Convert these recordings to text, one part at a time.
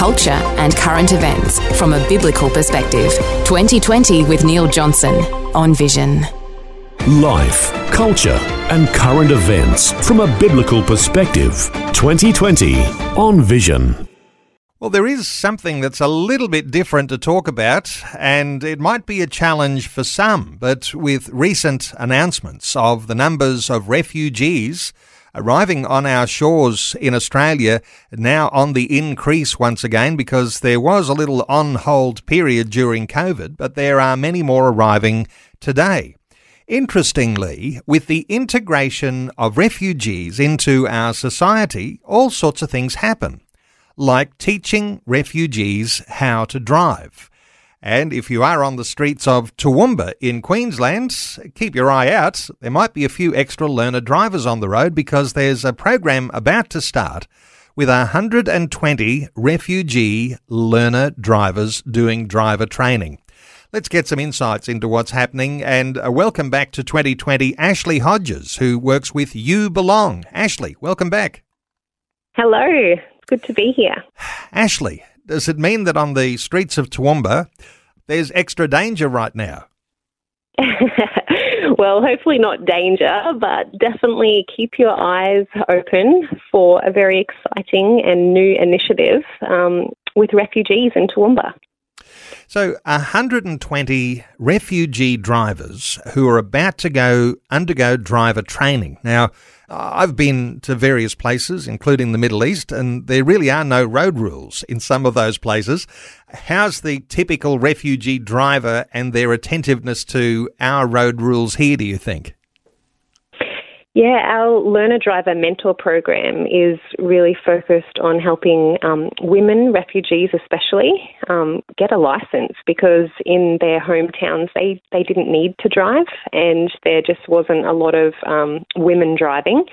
culture, and current events from a biblical perspective. 2020 with Neil Johnson on Vision. Life, culture, and current events from a biblical perspective. 2020 on Vision. Well, there is something that's a little bit different to talk about, and it might be a challenge for some, but with recent announcements of the numbers of refugees arriving on our shores in Australia now on the increase once again because there was a little on hold period during COVID, but there are many more arriving today. Interestingly, with the integration of refugees into our society, all sorts of things happen, like teaching refugees how to drive. And if you are on the streets of Toowoomba in Queensland, keep your eye out. There might be a few extra learner drivers on the road because there's a program about to start with 120 refugee learner drivers doing driver training. Let's get some insights into what's happening and uh, welcome back to 2020 Ashley Hodges, who works with You Belong. Ashley, welcome back. Hello, good to be here. Ashley, does it mean that on the streets of Toowoomba there's extra danger right now? well, hopefully not danger, but definitely keep your eyes open for a very exciting and new initiative um, with refugees in Toowoomba. So, 120 refugee drivers who are about to go undergo driver training. Now, Uh, I've been to various places, including the Middle East, and there really are no road rules in some of those places. How's the typical refugee driver and their attentiveness to our road rules here, do you think? Yeah, our Learner Driver Mentor program is really focused on helping um, women, refugees especially, um, get a license because in their hometowns they, they didn't need to drive and there just wasn't a lot of um, women driving.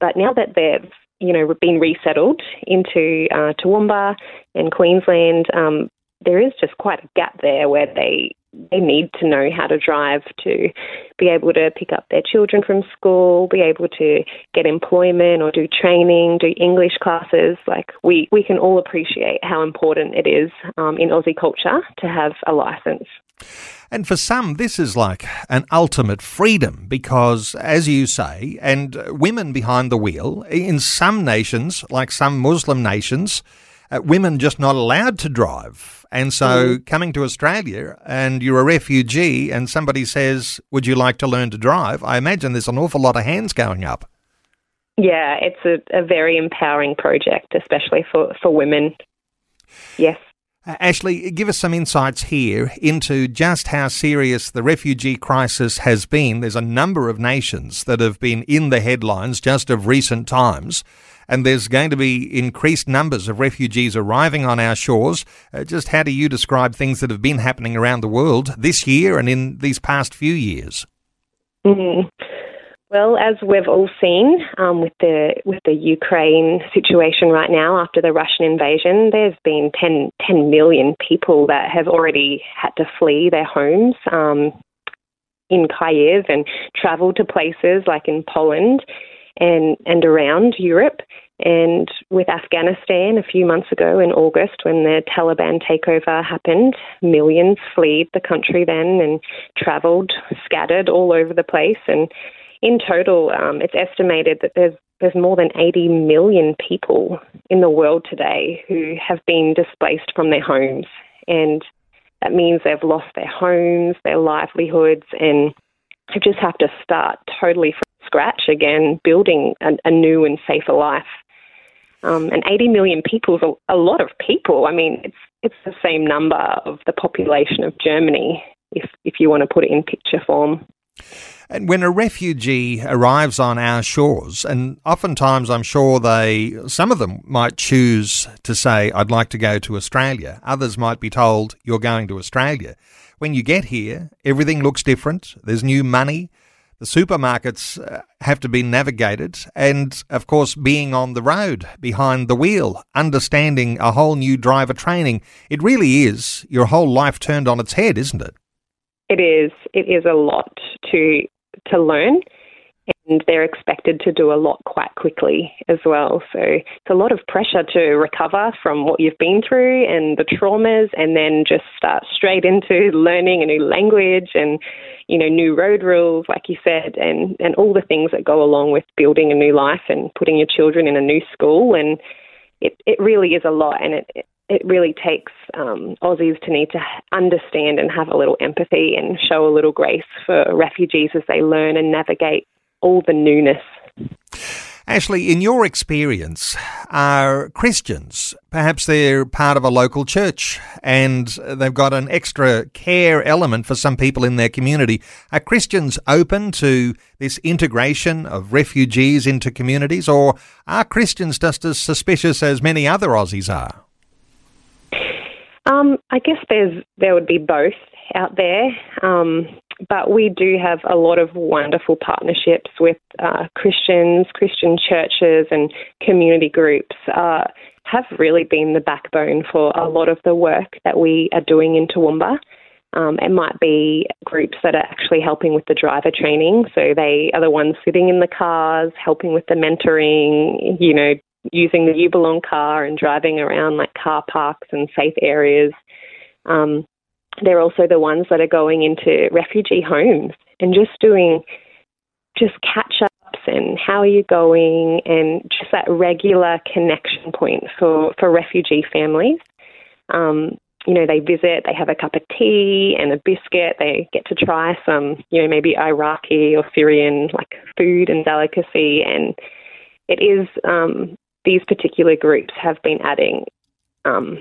But now that they've you know been resettled into uh, Toowoomba and Queensland, um, there is just quite a gap there where they they need to know how to drive to be able to pick up their children from school, be able to get employment or do training, do English classes. Like we, we can all appreciate how important it is um, in Aussie culture to have a license. And for some, this is like an ultimate freedom because, as you say, and women behind the wheel, in some nations, like some Muslim nations, uh, women just not allowed to drive. And so mm. coming to Australia and you're a refugee and somebody says, Would you like to learn to drive? I imagine there's an awful lot of hands going up. Yeah, it's a, a very empowering project, especially for, for women. Yes. Uh, Ashley, give us some insights here into just how serious the refugee crisis has been. There's a number of nations that have been in the headlines just of recent times and there's going to be increased numbers of refugees arriving on our shores. Uh, just how do you describe things that have been happening around the world this year and in these past few years? Mm. Well, as we've all seen um, with the with the Ukraine situation right now after the Russian invasion, there's been 10, 10 million people that have already had to flee their homes um, in Kyiv and travel to places like in Poland and, and around Europe. And with Afghanistan a few months ago in August, when the Taliban takeover happened, millions fled the country then and travelled, scattered all over the place. And in total, um, it's estimated that there's there's more than 80 million people in the world today who have been displaced from their homes, and that means they've lost their homes, their livelihoods, and just have to start totally from scratch again, building a, a new and safer life. Um, and 80 million people is a, a lot of people. I mean, it's it's the same number of the population of Germany, if if you want to put it in picture form. And when a refugee arrives on our shores, and oftentimes I'm sure they, some of them might choose to say, I'd like to go to Australia. Others might be told, you're going to Australia. When you get here, everything looks different. There's new money. The supermarkets uh, have to be navigated. And of course, being on the road, behind the wheel, understanding a whole new driver training, it really is your whole life turned on its head, isn't it? It is. It is a lot to to learn and they're expected to do a lot quite quickly as well. So it's a lot of pressure to recover from what you've been through and the traumas, and then just start straight into learning a new language and you know new road rules, like you said, and and all the things that go along with building a new life and putting your children in a new school. And it it really is a lot, and it it really takes um, Aussies to need to understand and have a little empathy and show a little grace for refugees as they learn and navigate all the newness. Ashley, in your experience, are Christians, perhaps they're part of a local church and they've got an extra care element for some people in their community. Are Christians open to this integration of refugees into communities, or are Christians just as suspicious as many other Aussies are? Um, I guess there's there would be both out there. Um, but we do have a lot of wonderful partnerships with uh, Christians, Christian churches, and community groups. Uh, have really been the backbone for a lot of the work that we are doing in Toowoomba. Um, it might be groups that are actually helping with the driver training. So they are the ones sitting in the cars, helping with the mentoring, you know, using the You Belong car and driving around like car parks and safe areas. Um, they're also the ones that are going into refugee homes and just doing just catch ups and how are you going and just that regular connection point for, for refugee families. Um, you know, they visit, they have a cup of tea and a biscuit, they get to try some, you know, maybe Iraqi or Syrian like food and delicacy. And it is, um, these particular groups have been adding um,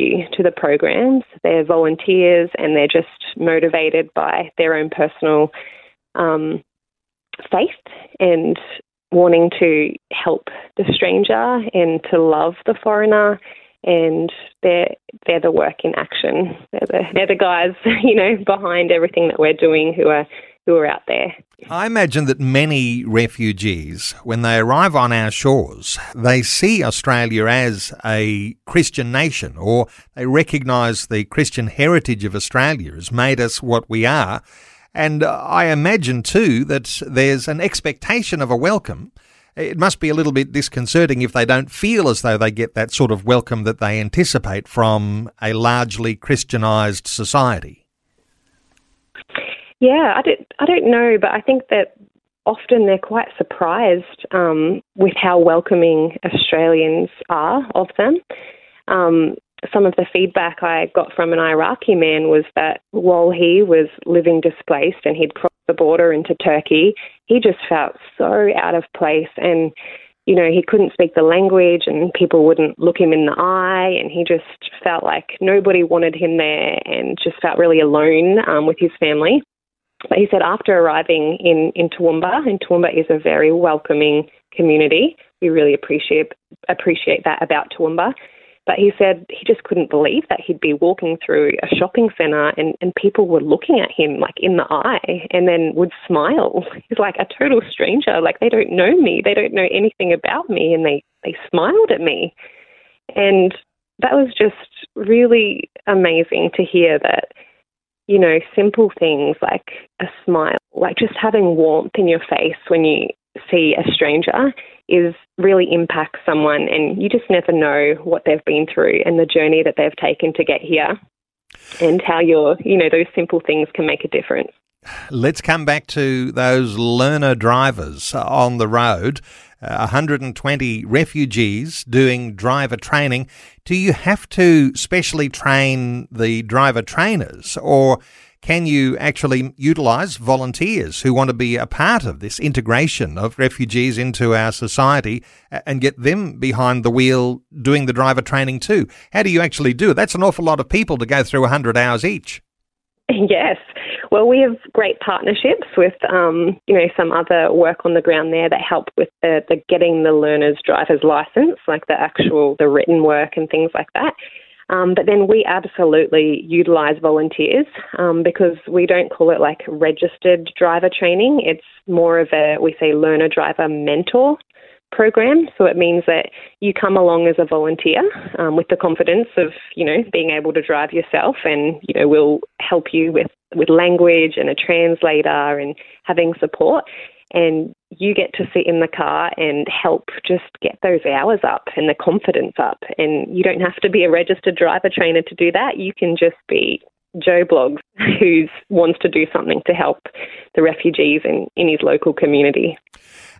you to the programs. They're volunteers and they're just motivated by their own personal um, faith and wanting to help the stranger and to love the foreigner. And they're they're the work in action. They're the they're the guys you know behind everything that we're doing who are who are out there. I imagine that many refugees, when they arrive on our shores, they see Australia as a Christian nation, or they recognise the Christian heritage of Australia has made us what we are. And uh, I imagine too that there's an expectation of a welcome. It must be a little bit disconcerting if they don't feel as though they get that sort of welcome that they anticipate from a largely Christianised society. Yeah, I don't, I don't know, but I think that often they're quite surprised um, with how welcoming Australians are of them. Um, some of the feedback I got from an Iraqi man was that while he was living displaced and he'd crossed the border into Turkey, he just felt so out of place and you know, he couldn't speak the language and people wouldn't look him in the eye and he just felt like nobody wanted him there and just felt really alone um, with his family. But he said after arriving in, in Toowoomba, and Toowoomba is a very welcoming community. We really appreciate appreciate that about Toowoomba. But he said he just couldn't believe that he'd be walking through a shopping centre and, and people were looking at him like in the eye and then would smile. He's like a total stranger. Like they don't know me. They don't know anything about me and they, they smiled at me. And that was just really amazing to hear that you know, simple things like a smile, like just having warmth in your face when you see a stranger is really impacts someone and you just never know what they've been through and the journey that they've taken to get here and how your you know those simple things can make a difference. Let's come back to those learner drivers on the road Uh, 120 refugees doing driver training. Do you have to specially train the driver trainers, or can you actually utilise volunteers who want to be a part of this integration of refugees into our society and get them behind the wheel doing the driver training too? How do you actually do it? That's an awful lot of people to go through 100 hours each. Yes. Well, we have great partnerships with, um, you know, some other work on the ground there that help with the, the getting the learner's driver's license, like the actual the written work and things like that. Um, but then we absolutely utilise volunteers um, because we don't call it like registered driver training. It's more of a, we say, learner driver mentor program. So it means that you come along as a volunteer um, with the confidence of, you know, being able to drive yourself and, you know, we'll help you with, with language and a translator and having support. And you get to sit in the car and help just get those hours up and the confidence up. And you don't have to be a registered driver trainer to do that. You can just be Joe Bloggs who wants to do something to help the refugees in, in his local community.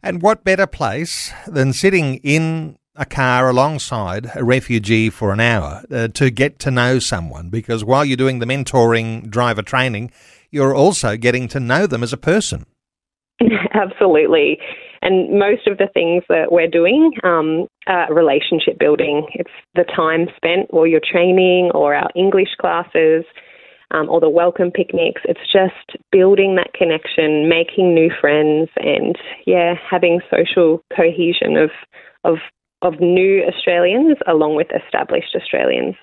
And what better place than sitting in a car alongside a refugee for an hour uh, to get to know someone? Because while you're doing the mentoring driver training, you're also getting to know them as a person. Absolutely. And most of the things that we're doing um, are relationship building. It's the time spent while you're training or our English classes um, or the welcome picnics. It's just building that connection, making new friends, and yeah, having social cohesion of of of new Australians along with established Australians.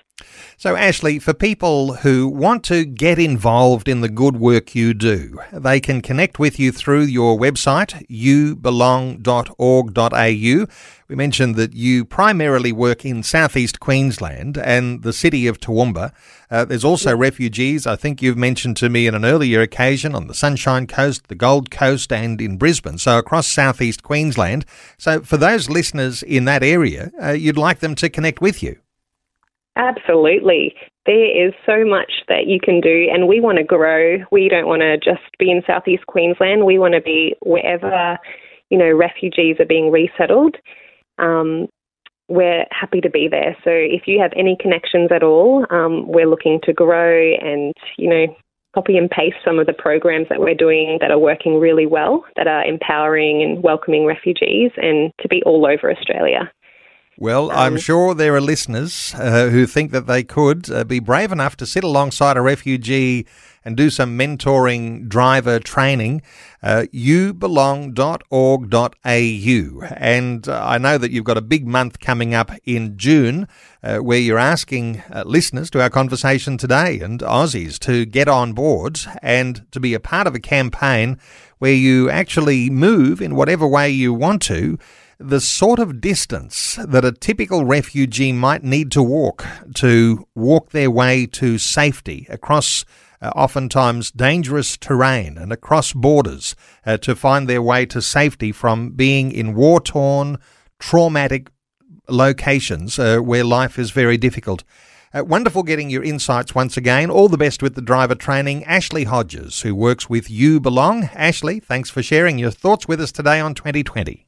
So, Ashley, for people who want to get involved in the good work you do, they can connect with you through your website, youbelong.org.au. We mentioned that you primarily work in southeast Queensland and the city of Toowoomba. Uh, there's also refugees, I think you've mentioned to me in an earlier occasion, on the Sunshine Coast, the Gold Coast, and in Brisbane, so across southeast Queensland. So, for those listeners in that area, uh, you'd like them to connect with you. Absolutely. There is so much that you can do, and we want to grow. We don't want to just be in southeast Queensland. We want to be wherever, you know, refugees are being resettled. Um, we're happy to be there. So if you have any connections at all, um, we're looking to grow and, you know, copy and paste some of the programs that we're doing that are working really well, that are empowering and welcoming refugees, and to be all over Australia. Well, I'm sure there are listeners uh, who think that they could uh, be brave enough to sit alongside a refugee and do some mentoring driver training. Uh, youbelong.org.au. And uh, I know that you've got a big month coming up in June uh, where you're asking uh, listeners to our conversation today and Aussies to get on board and to be a part of a campaign where you actually move in whatever way you want to the sort of distance that a typical refugee might need to walk to walk their way to safety across uh, oftentimes dangerous terrain and across borders uh, to find their way to safety from being in war torn, traumatic locations uh, where life is very difficult. Uh, wonderful getting your insights once again. All the best with the driver training. Ashley Hodges, who works with You Belong. Ashley, thanks for sharing your thoughts with us today on 2020.